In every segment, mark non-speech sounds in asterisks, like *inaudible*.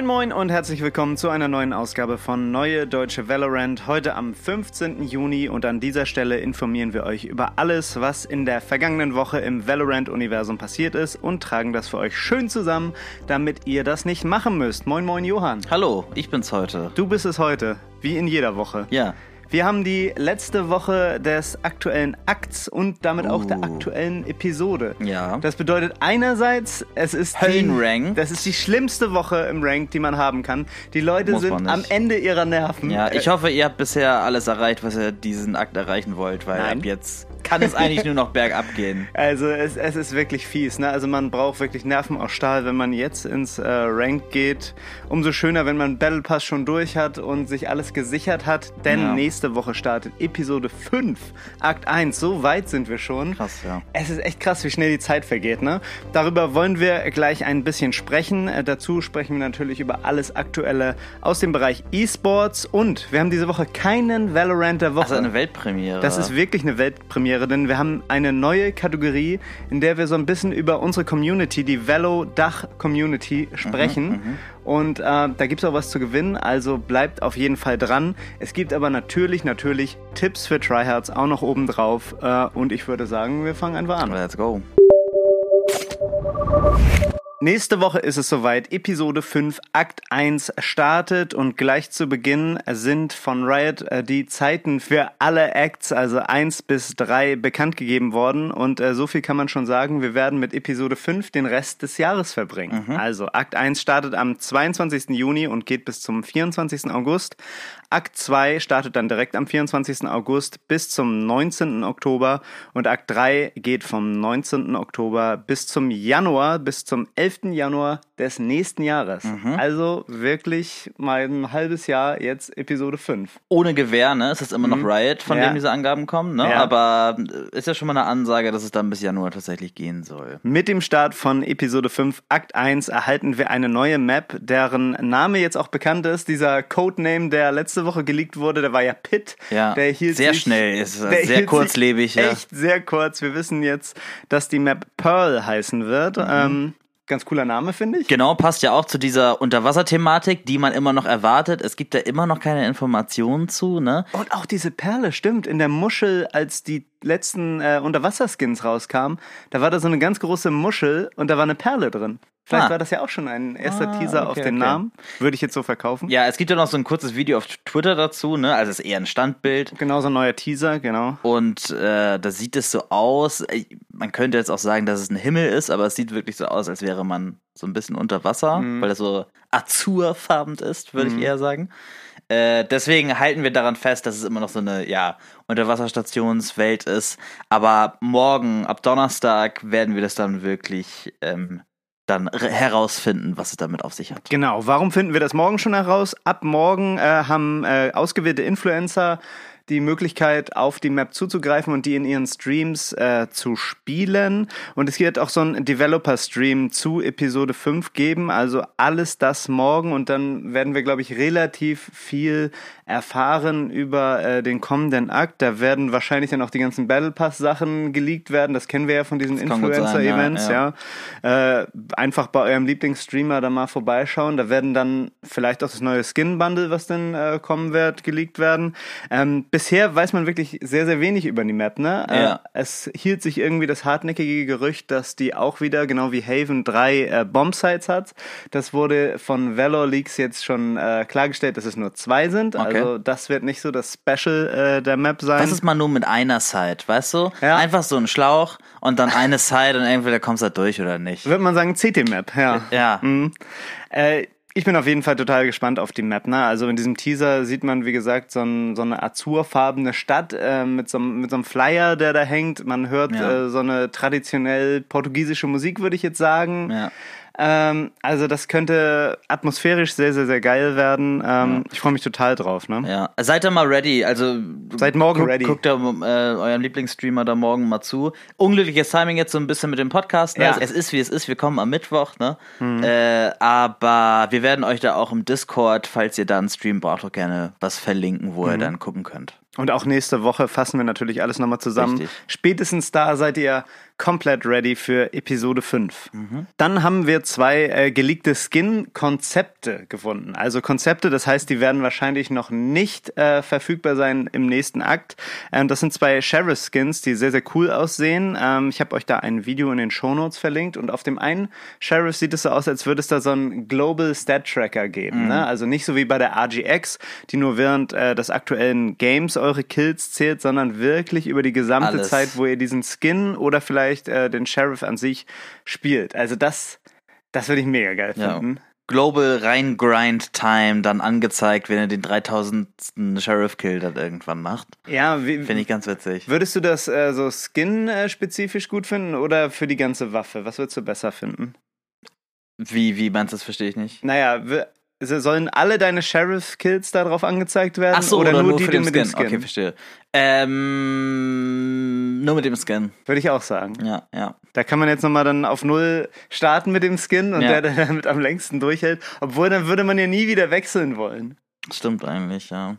Moin Moin und herzlich willkommen zu einer neuen Ausgabe von Neue Deutsche Valorant. Heute am 15. Juni und an dieser Stelle informieren wir euch über alles, was in der vergangenen Woche im Valorant-Universum passiert ist und tragen das für euch schön zusammen, damit ihr das nicht machen müsst. Moin Moin Johann. Hallo, ich bin's heute. Du bist es heute, wie in jeder Woche. Ja. Wir haben die letzte Woche des aktuellen Akts und damit auch der Uh. aktuellen Episode. Ja. Das bedeutet einerseits, es ist die, Höllenrank. das ist die schlimmste Woche im Rank, die man haben kann. Die Leute Muss sind am. Ende ihrer Nerven. Ja, ich hoffe, ihr habt bisher alles erreicht, was ihr diesen Akt erreichen wollt, weil Nein. ab jetzt kann es eigentlich nur noch bergab gehen. *laughs* Also es, es ist wirklich fies. Ne? Also man braucht wirklich Nerven aus Stahl, wenn man jetzt ins äh, Rank geht. Umso schöner, wenn man Battle Pass schon durch hat und sich alles gesichert hat. Denn Ja. nächste Woche startet Episode 5, Akt 1. So weit sind wir schon. Krass, ja. Es ist echt krass, wie schnell die Zeit vergeht. Ne? Darüber wollen wir gleich ein bisschen sprechen. Äh, dazu sprechen wir natürlich über alles Aktuelle aus dem Bereich E-Sports. Und wir haben diese Woche keinen Valorant der Woche. Also eine Weltpremiere. Das ist wirklich eine Weltpremiere, denn wir haben eine neue Kategorie, in der wir so ein bisschen über unsere Community, die Velo-Dach-Community, sprechen. Und äh, da gibt es auch was zu gewinnen, also bleibt auf jeden Fall dran. Es gibt aber natürlich, natürlich Tipps für Tryhards auch noch oben drauf. Äh, und ich würde sagen, wir fangen einfach an. Let's go. Nächste Woche ist es soweit. Episode 5, Akt 1 startet und gleich zu Beginn sind von Riot äh, die Zeiten für alle Acts, also 1 bis 3, bekannt gegeben worden. Und äh, so viel kann man schon sagen, wir werden mit Episode 5 den Rest des Jahres verbringen. Also Akt 1 startet am 22. Juni und geht bis zum 24. August. Akt 2 startet dann direkt am 24. August bis zum 19. Oktober und Akt 3 geht vom 19. Oktober bis zum Januar, bis zum 11. Januar des nächsten Jahres. Mhm. Also wirklich mal ein halbes Jahr jetzt Episode 5. Ohne Gewehr, ne? Es ist immer noch Riot, von Mhm. Ja. dem diese Angaben kommen, ne? Ja. Aber äh, ist ja schon mal eine Ansage, dass es dann bis Januar tatsächlich gehen soll. Mit dem Start von Episode 5, Akt 1, erhalten wir eine neue Map, deren Name jetzt auch bekannt ist. Dieser Codename, der letzte Woche geleakt wurde, der war ja Pit. Ja, der hielt sehr sich, schnell, ist, sehr kurzlebig, sich ja. Echt sehr kurz. Wir wissen jetzt, dass die Map Pearl heißen wird. Mhm. Ähm, ganz cooler Name, finde ich. Genau, passt ja auch zu dieser Unterwasserthematik, die man immer noch erwartet. Es gibt da immer noch keine Informationen zu, ne? Und auch diese Perle, stimmt. In der Muschel, als die letzten äh, Unterwasserskins rauskamen, da war da so eine ganz große Muschel und da war eine Perle drin. Vielleicht Ah. war das ja auch schon ein erster Ah, Teaser auf okay, den okay. Namen. Würde ich jetzt so verkaufen. Ja, es gibt ja noch so ein kurzes Video auf Twitter dazu, ne? Also es ist eher ein Standbild. Genau, so ein neuer Teaser, genau. Und äh, da sieht es so aus. äh, Man könnte jetzt auch sagen, dass es ein Himmel ist, aber es sieht wirklich so aus, als wäre man so ein bisschen unter Wasser, Mhm. weil das so azurfarben ist, würde ich eher sagen. Äh, deswegen halten wir daran fest, dass es immer noch so eine ja, Unterwasserstationswelt ist. Aber morgen, ab Donnerstag, werden wir das dann wirklich ähm, dann herausfinden, was es damit auf sich hat. Genau, warum finden wir das morgen schon heraus? Ab morgen äh, haben äh, ausgewählte Influencer die Möglichkeit, auf die Map zuzugreifen und die in ihren Streams äh, zu spielen. Und es wird auch so einen Developer-Stream zu Episode 5 geben. Also alles das morgen. Und dann werden wir, glaube ich, relativ viel erfahren über äh, den kommenden Akt. Da werden wahrscheinlich dann auch die ganzen Battle Pass-Sachen geleakt werden. Das kennen wir ja von diesen Influencer-Events, ja, ja. Äh, einfach bei eurem Lieblingsstreamer da mal vorbeischauen. Da werden dann vielleicht auch das neue Skin-Bundle, was dann äh, kommen wird, geleakt werden. Ähm, bisher weiß man wirklich sehr, sehr wenig über die Map. Ne? Ja. Äh, es hielt sich irgendwie das hartnäckige Gerücht, dass die auch wieder, genau wie Haven, drei äh, Bombsites hat. Das wurde von Valor Leaks jetzt schon äh, klargestellt, dass es nur zwei sind. Okay. Also das wird nicht so das Special äh, der Map sein. Was ist man nur mit einer Side, weißt du? Ja. Einfach so ein Schlauch und dann eine Side und entweder kommst du da durch oder nicht. Würde man sagen CT-Map, ja. Ja. Mhm. Äh, ich bin auf jeden Fall total gespannt auf die Map. Ne? Also in diesem Teaser sieht man, wie gesagt, so, ein, so eine azurfarbene Stadt äh, mit, so, einem- mit so einem Flyer, der da hängt. Man hört Ja. äh, so eine traditionell portugiesische Musik, würde ich jetzt sagen. Ja. Ähm, also das könnte atmosphärisch sehr, sehr, sehr geil werden. Ähm, Ich freue mich total drauf. Ne? Ja, seid ihr mal ready. Also Seid morgen guck, ready. Guckt da äh, eurem Lieblingsstreamer da morgen mal zu. Unglückliches Timing jetzt so ein bisschen mit dem Podcast. Ne? Ja. Es ist wie es ist. Wir kommen am Mittwoch. Ne? Äh, aber wir werden euch da auch im Discord, falls ihr da einen Stream braucht, auch gerne was verlinken, wo ihr dann gucken könnt. Und auch nächste Woche fassen wir natürlich alles nochmal zusammen. Richtig. Spätestens da seid ihr komplett ready für Episode 5. Mhm. Dann haben wir zwei äh, geleakte Skin-Konzepte gefunden. Also Konzepte, das heißt, die werden wahrscheinlich noch nicht äh, verfügbar sein im nächsten Akt. Ähm, das sind zwei Sheriff-Skins, die sehr, sehr cool aussehen. Ähm, ich habe euch da ein Video in den Shownotes verlinkt und auf dem einen Sheriff sieht es so aus, als würde es da so einen Global Stat Tracker geben. Ne? Also nicht so wie bei der RGX, die nur während äh, des aktuellen Games eure Kills zählt, sondern wirklich über die gesamte Alles. Zeit, wo ihr diesen Skin oder vielleicht äh, den Sheriff an sich spielt. Also das, das würde ich mega geil Ja. finden. Global rein Grind Time dann angezeigt, wenn ihr den 3000. Sheriff Kill dann irgendwann macht. Ja, wie, Finde ich ganz witzig. würdest du das äh, so Skin-spezifisch gut finden oder für die ganze Waffe? Was würdest du besser finden? Wie, wie meinst du das? Verstehe ich nicht. Naja, sollen alle deine Sheriff-Kills darauf angezeigt werden? Ach so, oder, nur, die für die den mit Skin. dem Skin? Okay, verstehe. Ähm, nur mit dem Skin. Würde ich auch sagen. Ja, ja. Da kann man jetzt nochmal dann auf Null starten mit dem Skin und Ja. der, der damit am längsten durchhält. Obwohl, dann würde man ja nie wieder wechseln wollen. Stimmt eigentlich, ja.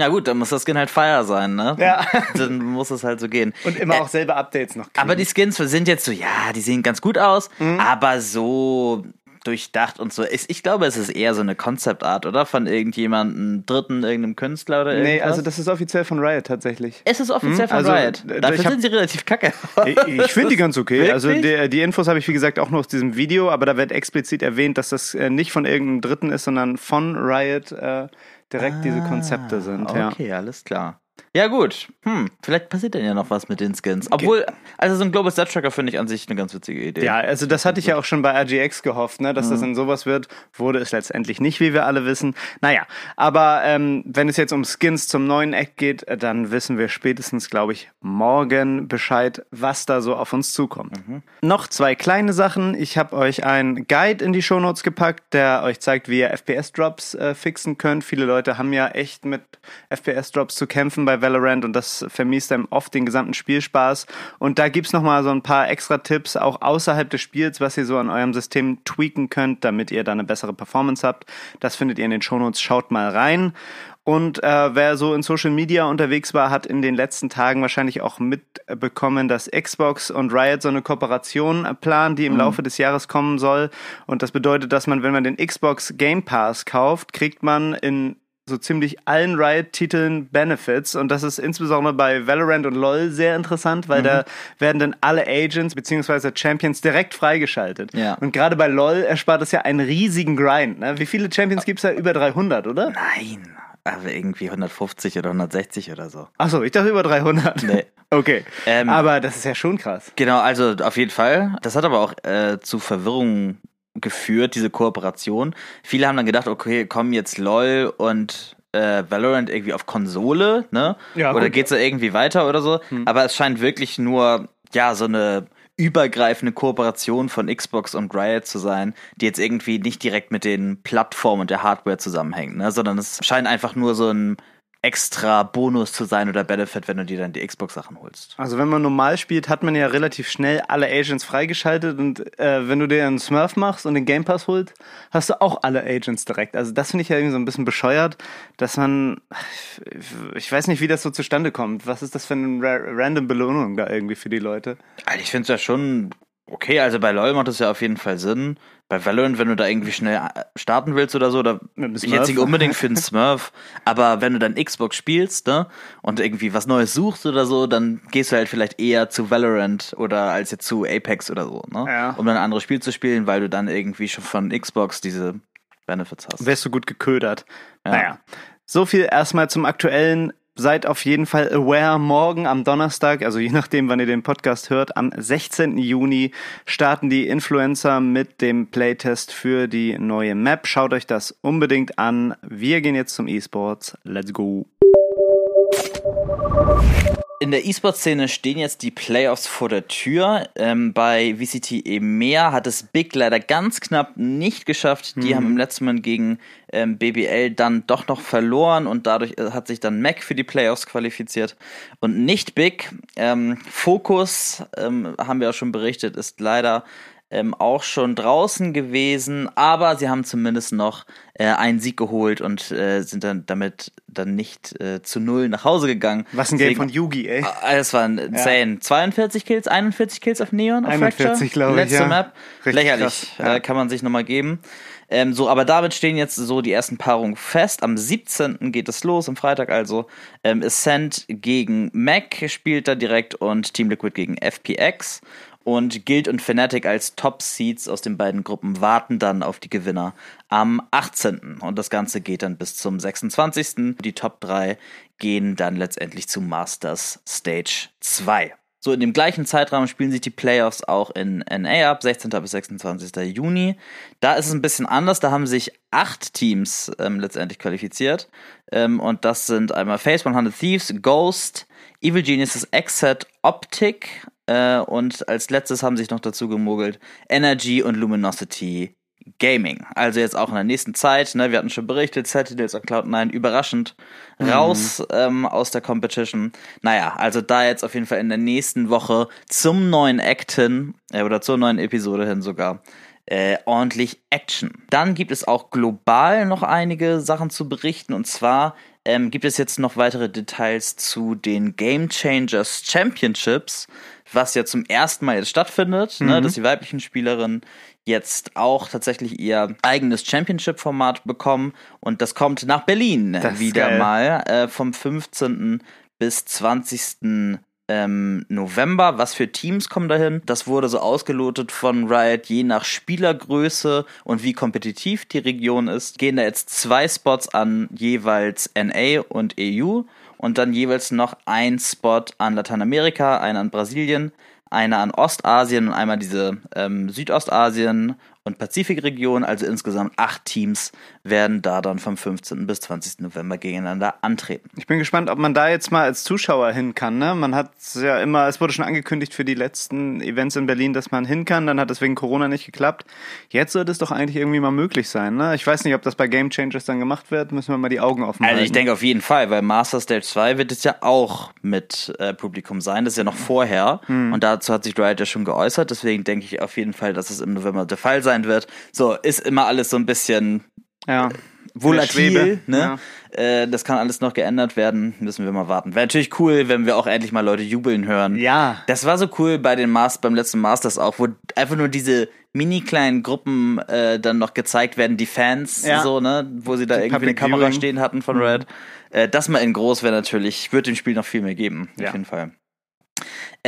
Ja gut, dann muss das Skin halt Fire sein, ne? Ja. *laughs* Dann muss es halt so gehen. Und immer Äh, auch selber Updates noch kriegen. Aber die Skins sind jetzt so, ja, die sehen ganz gut aus, Mhm. aber so durchdacht und so. Ich, ich glaube, es ist eher so eine Concept-Art, oder? Von irgendjemandem Dritten, irgendeinem Künstler oder irgendwas. Nee, also das ist offiziell von Riot tatsächlich. es ist offiziell Mhm, von also, Riot. äh, Dafür hab- sind sie relativ kacke. Ich, ich finde die ganz okay. *laughs* Wirklich? Also die, die Infos habe ich wie gesagt auch nur aus diesem Video, aber da wird explizit erwähnt, dass das äh, nicht von irgendeinem Dritten ist, sondern von Riot äh, direkt diese Konzepte sind. Ja. Ah, Okay, alles klar. Ja, gut. Hm, vielleicht passiert dann ja noch was mit den Skins. Obwohl, also so ein Global Stat Tracker finde ich an sich eine ganz witzige Idee. Ja, also das hatte ich ja auch schon bei RGX gehofft, ne, dass das in sowas wird. Wurde es letztendlich nicht, wie wir alle wissen. Naja, aber ähm, wenn es jetzt um Skins zum neuen Act geht, äh, dann wissen wir spätestens, glaube ich, morgen Bescheid, was da so auf uns zukommt. Noch zwei kleine Sachen. Ich habe euch einen Guide in die Shownotes gepackt, der euch zeigt, wie ihr FPS-Drops äh, fixen könnt. Viele Leute haben ja echt mit FPS-Drops zu kämpfen bei Valorant und das vermiest einem oft den gesamten Spielspaß. Und da gibt's noch mal so ein paar extra Tipps, auch außerhalb des Spiels, was ihr so an eurem System tweaken könnt, damit ihr da eine bessere Performance habt. Das findet ihr in den Shownotes. Schaut mal rein. Und äh, wer so in Social Media unterwegs war, hat in den letzten Tagen wahrscheinlich auch mitbekommen, dass Xbox und Riot so eine Kooperation planen, die im Laufe des Jahres kommen soll. Und das bedeutet, dass man, wenn man den Xbox Game Pass kauft, kriegt man in so ziemlich allen Riot-Titeln Benefits und das ist insbesondere bei Valorant und LoL sehr interessant, weil da werden dann alle Agents bzw. Champions direkt freigeschaltet. Ja. Und gerade bei LoL erspart es ja einen riesigen Grind. Ne? Wie viele Champions gibt's da? Über 300, oder? Nein, aber irgendwie 150 oder 160 oder so. Achso, ich dachte über 300. Nee. *laughs* Okay. Ähm, Aber das ist ja schon krass. Genau, also auf jeden Fall. Das hat aber auch äh, zu Verwirrung geführt, diese Kooperation. Viele haben dann gedacht, okay, kommen jetzt LOL und äh, Valorant irgendwie auf Konsole, ne? Ja, oder gut. Hm. geht's da irgendwie weiter oder so? Aber es scheint wirklich nur, ja, so eine übergreifende Kooperation von Xbox und Riot zu sein, die jetzt irgendwie nicht direkt mit den Plattformen und der Hardware zusammenhängt, ne? sondern es scheint einfach nur so ein extra Bonus zu sein oder Benefit, wenn du dir dann die Xbox-Sachen holst. Also wenn man normal spielt, hat man ja relativ schnell alle Agents freigeschaltet und äh, wenn du dir einen Smurf machst und den Game Pass holt, hast du auch alle Agents direkt. Also das finde ich ja irgendwie so ein bisschen bescheuert, dass man, ich weiß nicht, wie das so zustande kommt. Was ist das für eine ra random Belohnung da irgendwie für die Leute? Also ich finde es ja schon okay. Also bei LoL macht es ja auf jeden Fall Sinn. Bei Valorant, wenn du da irgendwie schnell äh, starten willst oder so, da ich jetzt nicht unbedingt für einen Smurf, aber wenn du dann Xbox spielst, ne, und irgendwie was Neues suchst oder so, dann gehst du halt vielleicht eher zu Valorant oder als jetzt zu Apex oder so, ne, Ja. um dann ein anderes Spiel zu spielen, weil du dann irgendwie schon von Xbox diese Benefits hast. Wärst du gut geködert. Naja, so viel erstmal zum aktuellen. Seid auf jeden Fall aware, morgen am Donnerstag, also je nachdem, wann ihr den Podcast hört, am 16. Juni starten die Influencer mit dem Playtest für die neue Map. Schaut euch das unbedingt an. Wir gehen jetzt zum E-Sports. Let's go. In der E-Sport-Szene stehen jetzt die Playoffs vor der Tür. Ähm, bei VCT EMEA hat es Big leider ganz knapp nicht geschafft. Die mhm. haben im letzten Mal gegen ähm, BBL dann doch noch verloren und dadurch äh, hat sich dann Mac für die Playoffs qualifiziert. Und nicht Big. Ähm, Focus, ähm, haben wir auch schon berichtet, ist leider ähm, auch schon draußen gewesen, aber sie haben zumindest noch äh, einen Sieg geholt und äh, sind dann damit dann nicht äh, zu null nach Hause gegangen. Was ein Game von Yugi, ey. Ah, das war insane. Ja. 42 Kills, 41 Kills auf Neon, auf 41, glaube ich, Letzte ja. Map. Richtig Lächerlich. Ja. Äh, kann man sich nochmal geben. Ähm, so, aber damit stehen jetzt so die ersten Paarungen fest. Am 17. geht es los, am Freitag also. Ähm, Ascent gegen Mac spielt da direkt und Team Liquid gegen FPX und Guild und Fnatic als Top-Seeds aus den beiden Gruppen warten dann auf die Gewinner am 18. Und das Ganze geht dann bis zum 26. Die Top 3 gehen dann letztendlich zu Masters Stage 2. So, in dem gleichen Zeitraum spielen sich die Playoffs auch in NA ab, 16. bis 26. Juni. Da ist es ein bisschen anders, da haben sich acht Teams ähm, letztendlich qualifiziert. Ähm, und das sind einmal Face 100 Thieves, Ghost, Evil Geniuses, Exit, Optic, äh, und als letztes haben sich noch dazu gemogelt Energy und Luminosity Gaming. Also jetzt auch in der nächsten Zeit, ne, wir hatten schon berichtet, Sentinels und Cloud9 überraschend mhm. raus ähm, aus der Competition. Naja, also da jetzt auf jeden Fall in der nächsten Woche zum neuen Act hin, äh, oder zur neuen Episode hin sogar, äh, ordentlich Action. Dann gibt es auch global noch einige Sachen zu berichten und zwar ähm, gibt es jetzt noch weitere Details zu den Game Changers Championships was ja zum ersten Mal jetzt stattfindet, ne, mhm. ne, dass die weiblichen Spielerinnen jetzt auch tatsächlich ihr eigenes Championship-Format bekommen und das kommt nach Berlin das wieder mal äh, vom 15. bis 20. Ähm, November. Was für Teams kommen dahin? Das wurde so ausgelotet von Riot je nach Spielergröße und wie kompetitiv die Region ist. Gehen da jetzt zwei Spots an jeweils NA und EU und dann jeweils noch ein Spot an Lateinamerika, einer an Brasilien, einer an Ostasien und einmal diese ähm, Südostasien und Pazifikregion, also insgesamt acht Teams, werden da dann vom 15. bis 20. November gegeneinander antreten. Ich bin gespannt, ob man da jetzt mal als Zuschauer hin kann. Ne? Man hat ja immer, es wurde schon angekündigt für die letzten Events in Berlin, dass man hin kann. Dann hat es wegen Corona nicht geklappt. Jetzt sollte es doch eigentlich irgendwie mal möglich sein. Ne? Ich weiß nicht, ob das bei Game Changers dann gemacht wird. Müssen wir mal die Augen offen halten. Also ich denke auf jeden Fall, weil Master Stage 2 wird es ja auch mit äh, Publikum sein. Das ist ja noch vorher. Hm. Und dazu hat sich Riot ja schon geäußert. Deswegen denke ich auf jeden Fall, dass es im November der Fall sein wird. So, ist immer alles so ein bisschen ja. volatil, ne? Ja. Äh, das kann alles noch geändert werden, müssen wir mal warten. Wäre natürlich cool, wenn wir auch endlich mal Leute jubeln hören. Ja. Das war so cool bei den Masters, beim letzten Masters auch, wo einfach nur diese mini kleinen Gruppen äh, dann noch gezeigt werden, die Fans, ja. so, ne, wo sie da die irgendwie Public eine Kamera stehen hatten von Red. Mhm. Äh, das mal in groß wäre natürlich, wird dem Spiel noch viel mehr geben, ja. auf jeden Fall.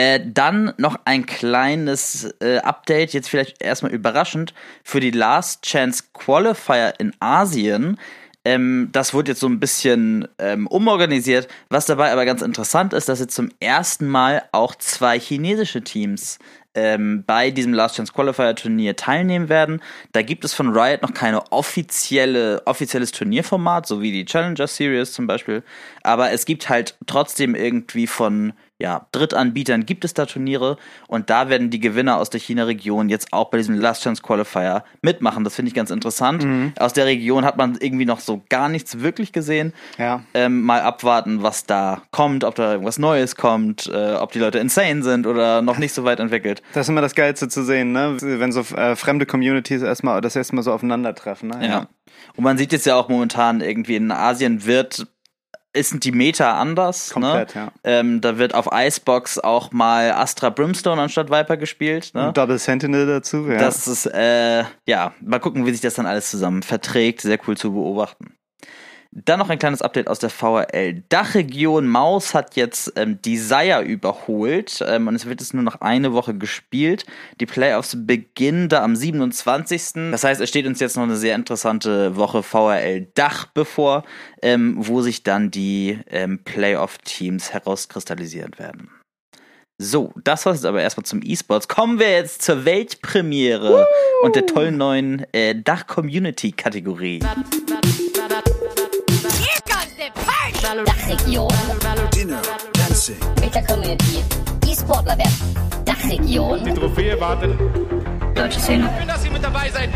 Äh, dann noch ein kleines äh, Update, jetzt vielleicht erstmal überraschend, für die Last Chance Qualifier in Asien. Ähm, das wurde jetzt so ein bisschen ähm, umorganisiert. Was dabei aber ganz interessant ist, dass jetzt zum ersten Mal auch zwei chinesische Teams ähm, bei diesem Last Chance Qualifier Turnier teilnehmen werden. Da gibt es von Riot noch keine offizielle, offizielles Turnierformat, so wie die Challenger Series zum Beispiel. Aber es gibt halt trotzdem irgendwie von ja, Drittanbietern gibt es da Turniere und da werden die Gewinner aus der China-Region jetzt auch bei diesem Last Chance Qualifier mitmachen. Das finde ich ganz interessant. Mhm. Aus der Region hat man irgendwie noch so gar nichts wirklich gesehen. Ja. Ähm, mal abwarten, was da kommt, ob da irgendwas Neues kommt, äh, ob die Leute insane sind oder noch nicht so weit entwickelt. Das ist immer das Geilste zu sehen, ne? Wenn so äh, fremde Communities erstmal das erste Mal so aufeinandertreffen. Ne? Ja. ja. Und man sieht jetzt ja auch momentan irgendwie in Asien wird ist die Meta anders. Ne? Komplett, ne? ja. Ähm, da wird auf Icebox auch mal Astra Brimstone anstatt Viper gespielt. Ne? Double Sentinel dazu, ja. Das ist, äh, ja, mal gucken, wie sich das dann alles zusammen verträgt. Sehr cool zu beobachten. Dann noch ein kleines Update aus der VRL. Dachregion Maus hat jetzt ähm, Desire überholt ähm, und es wird jetzt nur noch eine Woche gespielt. Die Playoffs beginnen da am 27. Das heißt, es steht uns jetzt noch eine sehr interessante Woche VRL Dach bevor, ähm, wo sich dann die ähm, Playoff-Teams herauskristallisieren werden. So, das war es aber erstmal zum E-Sports. Kommen wir jetzt zur Weltpremiere uh! und der tollen neuen äh, Dach-Community-Kategorie. Dachregion. Dinner, dancing, Community. Meta Community. E-Sportler werden. Dachregion. Die Trophäe wartet. Deutsche Szene. Schön, dass Sie mit dabei seid.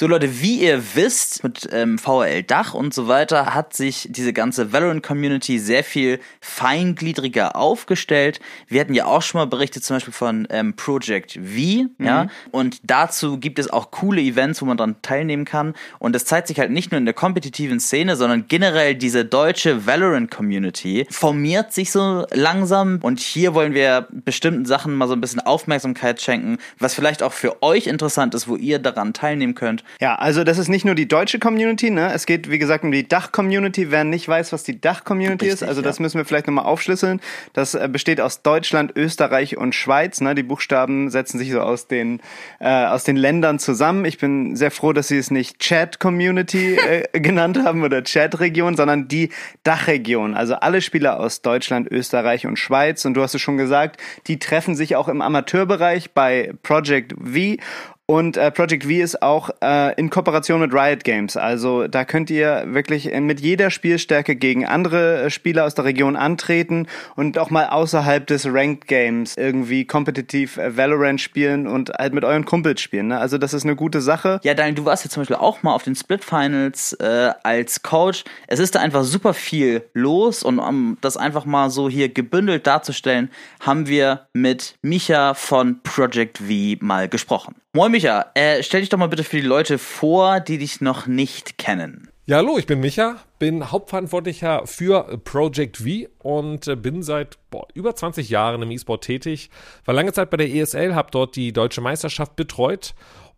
So Leute, wie ihr wisst, mit ähm, VRL Dach und so weiter hat sich diese ganze Valorant-Community sehr viel feingliedriger aufgestellt. Wir hatten ja auch schon mal berichtet, zum Beispiel von ähm, Project V, mhm. ja. Und dazu gibt es auch coole Events, wo man dran teilnehmen kann. Und das zeigt sich halt nicht nur in der kompetitiven Szene, sondern generell diese deutsche Valorant-Community formiert sich so langsam. Und hier wollen wir bestimmten Sachen mal so ein bisschen Aufmerksamkeit schenken, was vielleicht auch für euch interessant ist, wo ihr daran teilnehmen könnt. Ja, also das ist nicht nur die deutsche Community, ne? Es geht, wie gesagt, um die Dach-Community. Wer nicht weiß, was die Dach-Community ist, also das ja. müssen wir vielleicht nochmal aufschlüsseln. Das äh, besteht aus Deutschland, Österreich und Schweiz. Ne? Die Buchstaben setzen sich so aus den, äh, aus den Ländern zusammen. Ich bin sehr froh, dass sie es nicht Chat-Community *laughs* äh, genannt haben oder Chat-Region, sondern die Dachregion. Also alle Spieler aus Deutschland, Österreich und Schweiz. Und du hast es schon gesagt, die treffen sich auch im Amateurbereich bei Project V und äh, Project V ist auch äh, in Kooperation mit Riot Games. Also da könnt ihr wirklich mit jeder Spielstärke gegen andere äh, Spieler aus der Region antreten und auch mal außerhalb des Ranked Games irgendwie kompetitiv äh, Valorant spielen und halt mit euren Kumpels spielen. Ne? Also das ist eine gute Sache. Ja, Daniel, du warst jetzt zum Beispiel auch mal auf den Split Finals äh, als Coach. Es ist da einfach super viel los und um das einfach mal so hier gebündelt darzustellen, haben wir mit Micha von Project V mal gesprochen. Moin Micha, äh, stell dich doch mal bitte für die Leute vor, die dich noch nicht kennen. Ja, hallo, ich bin Micha, bin Hauptverantwortlicher für Project V und äh, bin seit boah, über 20 Jahren im E-Sport tätig. War lange Zeit bei der ESL, habe dort die deutsche Meisterschaft betreut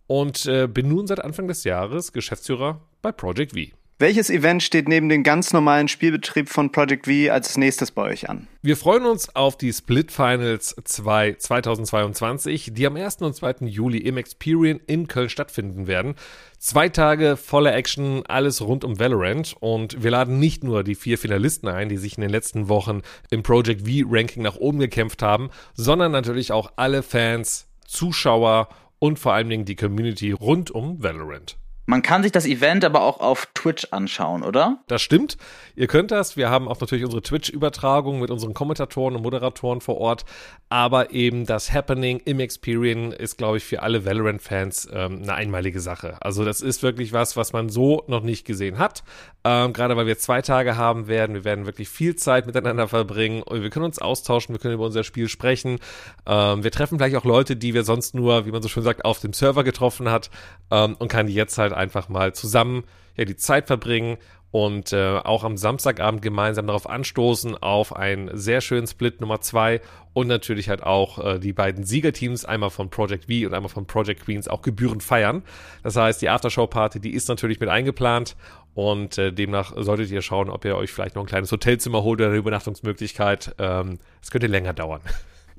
und äh, bin nun seit Anfang des Jahres Geschäftsführer bei Project V. Welches Event steht neben dem ganz normalen Spielbetrieb von Project V als nächstes bei euch an? Wir freuen uns auf die Split Finals 2 2022, die am 1. und 2. Juli im Experian in Köln stattfinden werden. Zwei Tage voller Action, alles rund um Valorant und wir laden nicht nur die vier Finalisten ein, die sich in den letzten Wochen im Project V Ranking nach oben gekämpft haben, sondern natürlich auch alle Fans, Zuschauer und vor allen Dingen die Community rund um Valorant. Man kann sich das Event aber auch auf Twitch anschauen, oder? Das stimmt. Ihr könnt das. Wir haben auch natürlich unsere Twitch-Übertragung mit unseren Kommentatoren und Moderatoren vor Ort. Aber eben das Happening im Experian ist, glaube ich, für alle Valorant-Fans ähm, eine einmalige Sache. Also das ist wirklich was, was man so noch nicht gesehen hat. Ähm, gerade weil wir zwei Tage haben werden. Wir werden wirklich viel Zeit miteinander verbringen. Wir können uns austauschen, wir können über unser Spiel sprechen. Ähm, wir treffen vielleicht auch Leute, die wir sonst nur, wie man so schön sagt, auf dem Server getroffen hat ähm, und kann die jetzt halt einfach mal zusammen ja, die Zeit verbringen und äh, auch am Samstagabend gemeinsam darauf anstoßen auf einen sehr schönen Split Nummer zwei und natürlich halt auch äh, die beiden Siegerteams, einmal von Project V und einmal von Project Queens, auch gebührend feiern. Das heißt, die Aftershow-Party, die ist natürlich mit eingeplant und äh, demnach solltet ihr schauen, ob ihr euch vielleicht noch ein kleines Hotelzimmer holt oder eine Übernachtungsmöglichkeit. Ähm, es könnte länger dauern.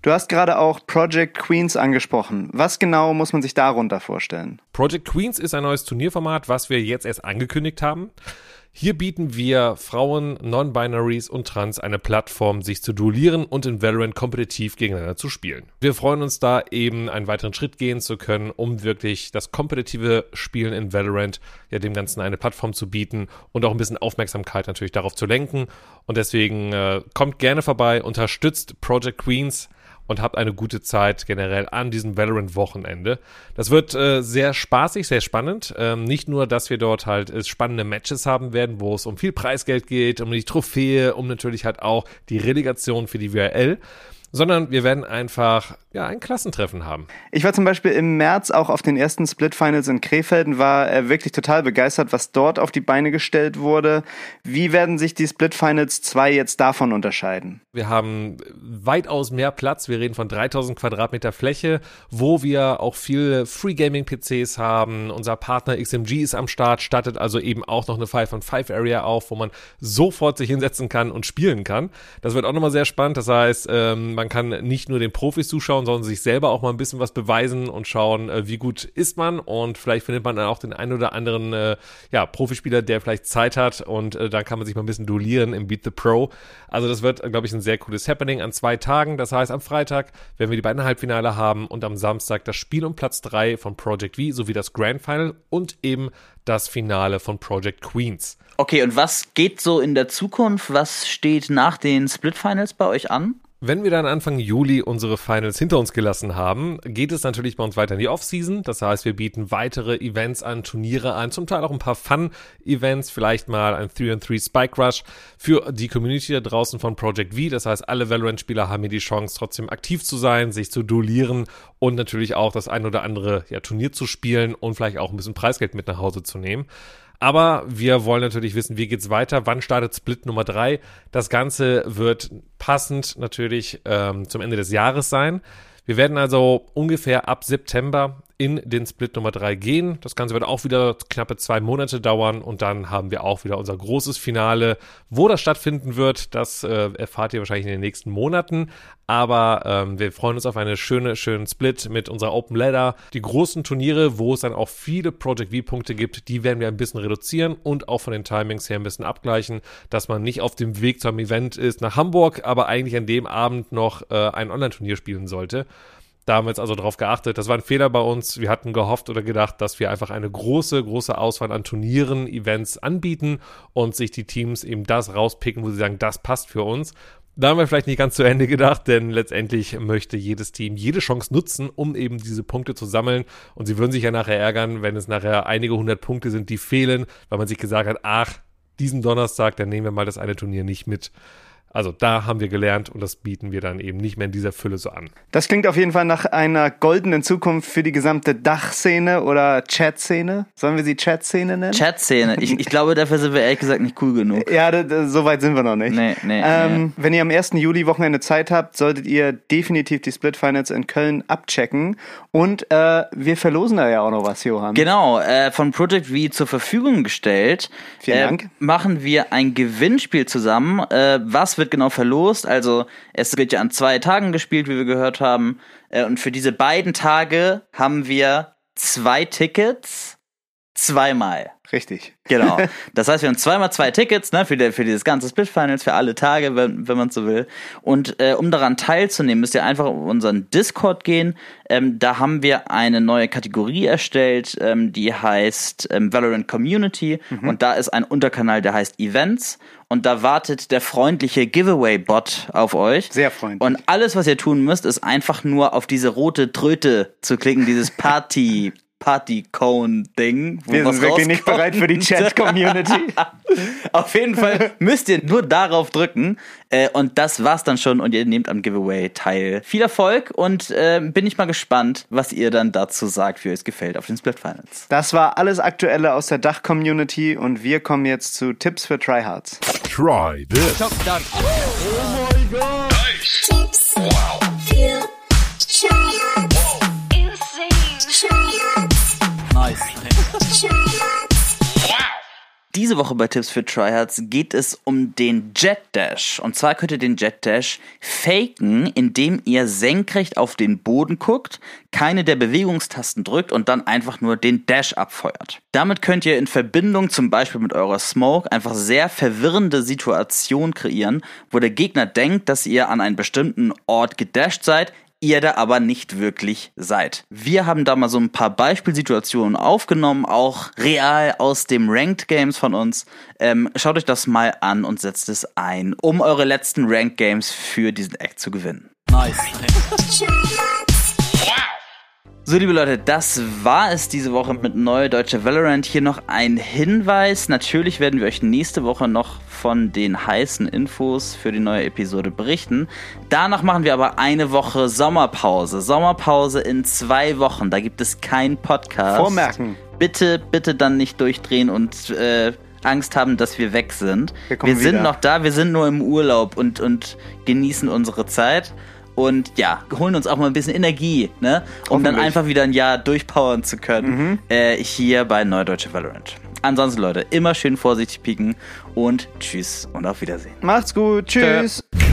Du hast gerade auch Project Queens angesprochen. Was genau muss man sich darunter vorstellen? Project Queens ist ein neues Turnierformat, was wir jetzt erst angekündigt haben. Hier bieten wir Frauen, Non-Binaries und Trans eine Plattform, sich zu duellieren und in Valorant kompetitiv gegeneinander zu spielen. Wir freuen uns da eben einen weiteren Schritt gehen zu können, um wirklich das kompetitive Spielen in Valorant ja dem Ganzen eine Plattform zu bieten und auch ein bisschen Aufmerksamkeit natürlich darauf zu lenken. Und deswegen äh, kommt gerne vorbei, unterstützt Project Queens und habt eine gute Zeit generell an diesem Valorant-Wochenende. Das wird äh, sehr spaßig, sehr spannend. Ähm, nicht nur, dass wir dort halt äh, spannende Matches haben werden, wo es um viel Preisgeld geht, um die Trophäe, um natürlich halt auch die Relegation für die WRL, sondern wir werden einfach ja, ein Klassentreffen haben. Ich war zum Beispiel im März auch auf den ersten Split Finals in Krefeld und war äh, wirklich total begeistert, was dort auf die Beine gestellt wurde. Wie werden sich die Split Finals 2 jetzt davon unterscheiden? Wir haben weitaus mehr Platz. Wir reden von 3000 Quadratmeter Fläche, wo wir auch viele Free Gaming PCs haben. Unser Partner XMG ist am Start, stattet also eben auch noch eine 5 on 5 Area auf, wo man sofort sich hinsetzen kann und spielen kann. Das wird auch nochmal sehr spannend. Das heißt, ähm, man kann nicht nur den Profis zuschauen, sollen sich selber auch mal ein bisschen was beweisen und schauen, äh, wie gut ist man und vielleicht findet man dann auch den einen oder anderen äh, ja, Profispieler, der vielleicht Zeit hat und äh, dann kann man sich mal ein bisschen duellieren im Beat the Pro. Also das wird, glaube ich, ein sehr cooles Happening an zwei Tagen. Das heißt, am Freitag werden wir die beiden Halbfinale haben und am Samstag das Spiel um Platz 3 von Project V sowie das Grand Final und eben das Finale von Project Queens. Okay, und was geht so in der Zukunft? Was steht nach den Split Finals bei euch an? Wenn wir dann Anfang Juli unsere Finals hinter uns gelassen haben, geht es natürlich bei uns weiter in die Offseason. Das heißt, wir bieten weitere Events an, Turniere an, zum Teil auch ein paar Fun-Events, vielleicht mal ein 3-3 Spike Rush für die Community da draußen von Project V. Das heißt, alle Valorant-Spieler haben hier die Chance, trotzdem aktiv zu sein, sich zu duellieren und natürlich auch das ein oder andere ja, Turnier zu spielen und vielleicht auch ein bisschen Preisgeld mit nach Hause zu nehmen. Aber wir wollen natürlich wissen, wie geht's weiter? Wann startet Split Nummer drei? Das Ganze wird passend natürlich ähm, zum Ende des Jahres sein. Wir werden also ungefähr ab September in den Split Nummer 3 gehen. Das Ganze wird auch wieder knappe zwei Monate dauern und dann haben wir auch wieder unser großes Finale. Wo das stattfinden wird, das äh, erfahrt ihr wahrscheinlich in den nächsten Monaten. Aber ähm, wir freuen uns auf eine schöne, schönen Split mit unserer Open Ladder. Die großen Turniere, wo es dann auch viele Project V-Punkte gibt, die werden wir ein bisschen reduzieren und auch von den Timings her ein bisschen abgleichen, dass man nicht auf dem Weg zum Event ist nach Hamburg, aber eigentlich an dem Abend noch äh, ein Online-Turnier spielen sollte. Da haben wir jetzt also drauf geachtet. Das war ein Fehler bei uns. Wir hatten gehofft oder gedacht, dass wir einfach eine große, große Auswahl an Turnieren, Events anbieten und sich die Teams eben das rauspicken, wo sie sagen, das passt für uns. Da haben wir vielleicht nicht ganz zu Ende gedacht, denn letztendlich möchte jedes Team jede Chance nutzen, um eben diese Punkte zu sammeln. Und sie würden sich ja nachher ärgern, wenn es nachher einige hundert Punkte sind, die fehlen, weil man sich gesagt hat, ach, diesen Donnerstag, dann nehmen wir mal das eine Turnier nicht mit. Also da haben wir gelernt und das bieten wir dann eben nicht mehr in dieser Fülle so an. Das klingt auf jeden Fall nach einer goldenen Zukunft für die gesamte Dachszene oder Chat-Szene. Sollen wir sie Chat-Szene nennen? Chat-Szene. Ich, ich glaube, dafür sind wir ehrlich gesagt nicht cool genug. Ja, so weit sind wir noch nicht. Nee, nee, ähm, nee. Wenn ihr am 1. Juli Wochenende Zeit habt, solltet ihr definitiv die Split Finals in Köln abchecken. Und äh, wir verlosen da ja auch noch was, Johann. Genau, äh, von Project V zur Verfügung gestellt. Vielen äh, Dank. Machen wir ein Gewinnspiel zusammen. Äh, was wird genau verlost? Also es wird ja an zwei Tagen gespielt, wie wir gehört haben. Äh, und für diese beiden Tage haben wir zwei Tickets zweimal. Richtig. Genau. *laughs* Das heißt, wir haben zweimal zwei Tickets, ne, für, die, für dieses ganze Split Finals, für alle Tage, wenn, wenn man so will. Und äh, um daran teilzunehmen, müsst ihr einfach auf unseren Discord gehen. Ähm, da haben wir eine neue Kategorie erstellt, ähm, die heißt ähm, Valorant Community. Und da ist ein Unterkanal, der heißt Events. Und da wartet der freundliche Giveaway-Bot auf euch. Sehr freundlich. Und alles, was ihr tun müsst, ist einfach nur auf diese rote Tröte zu klicken, dieses Party. Party-Cone-Ding. wo Wir was sind wirklich nicht rauskommt. bereit für die Chat-Community. *laughs* Auf jeden Fall müsst ihr nur darauf drücken äh, und das war's dann schon und ihr nehmt am Giveaway teil. Viel Erfolg und äh, bin ich mal gespannt, was ihr dann dazu sagt, wie euch es gefällt auf den Split Finals. Das war alles Aktuelle aus der Dach-Community und wir kommen jetzt zu Tipps für Tryhards. Try this. Tips für Tryhards. Diese Woche bei Tipps für Tryhards geht es um den Jet Dash. Und zwar könnt ihr den Jet Dash faken, indem ihr senkrecht auf den Boden guckt, keine der Bewegungstasten drückt und dann einfach nur den Dash abfeuert. Damit könnt ihr in Verbindung zum Beispiel mit eurer Smoke einfach sehr verwirrende Situationen kreieren, wo der Gegner denkt, dass ihr an einen bestimmten Ort gedasht seid, ihr da aber nicht wirklich seid. Wir haben da mal so ein paar Beispielsituationen aufgenommen, auch real aus dem Ranked Games von uns. Ähm, schaut euch das mal an und setzt es ein, um eure letzten Ranked Games für diesen Act zu gewinnen. Nice. *laughs* So, liebe Leute, das war es diese Woche mit Neue Deutsche Valorant. Hier noch ein Hinweis. Natürlich werden wir euch nächste Woche noch von den heißen Infos für die neue Episode berichten. Danach machen wir aber eine Woche Sommerpause. Sommerpause in zwei Wochen. Da gibt es keinen Podcast. Vormerken. Bitte, bitte dann nicht durchdrehen und äh, Angst haben, dass wir weg sind. Wir kommen sind wieder. noch da, wir sind nur im Urlaub und, und genießen unsere Zeit. Und ja, holen uns auch mal ein bisschen Energie, ne? Um dann einfach wieder ein Jahr durchpowern zu können. Äh, hier bei Neudeutsche Valorant. Ansonsten, Leute, immer schön vorsichtig pieken und tschüss und auf Wiedersehen. Macht's gut. Tschüss. Tschö.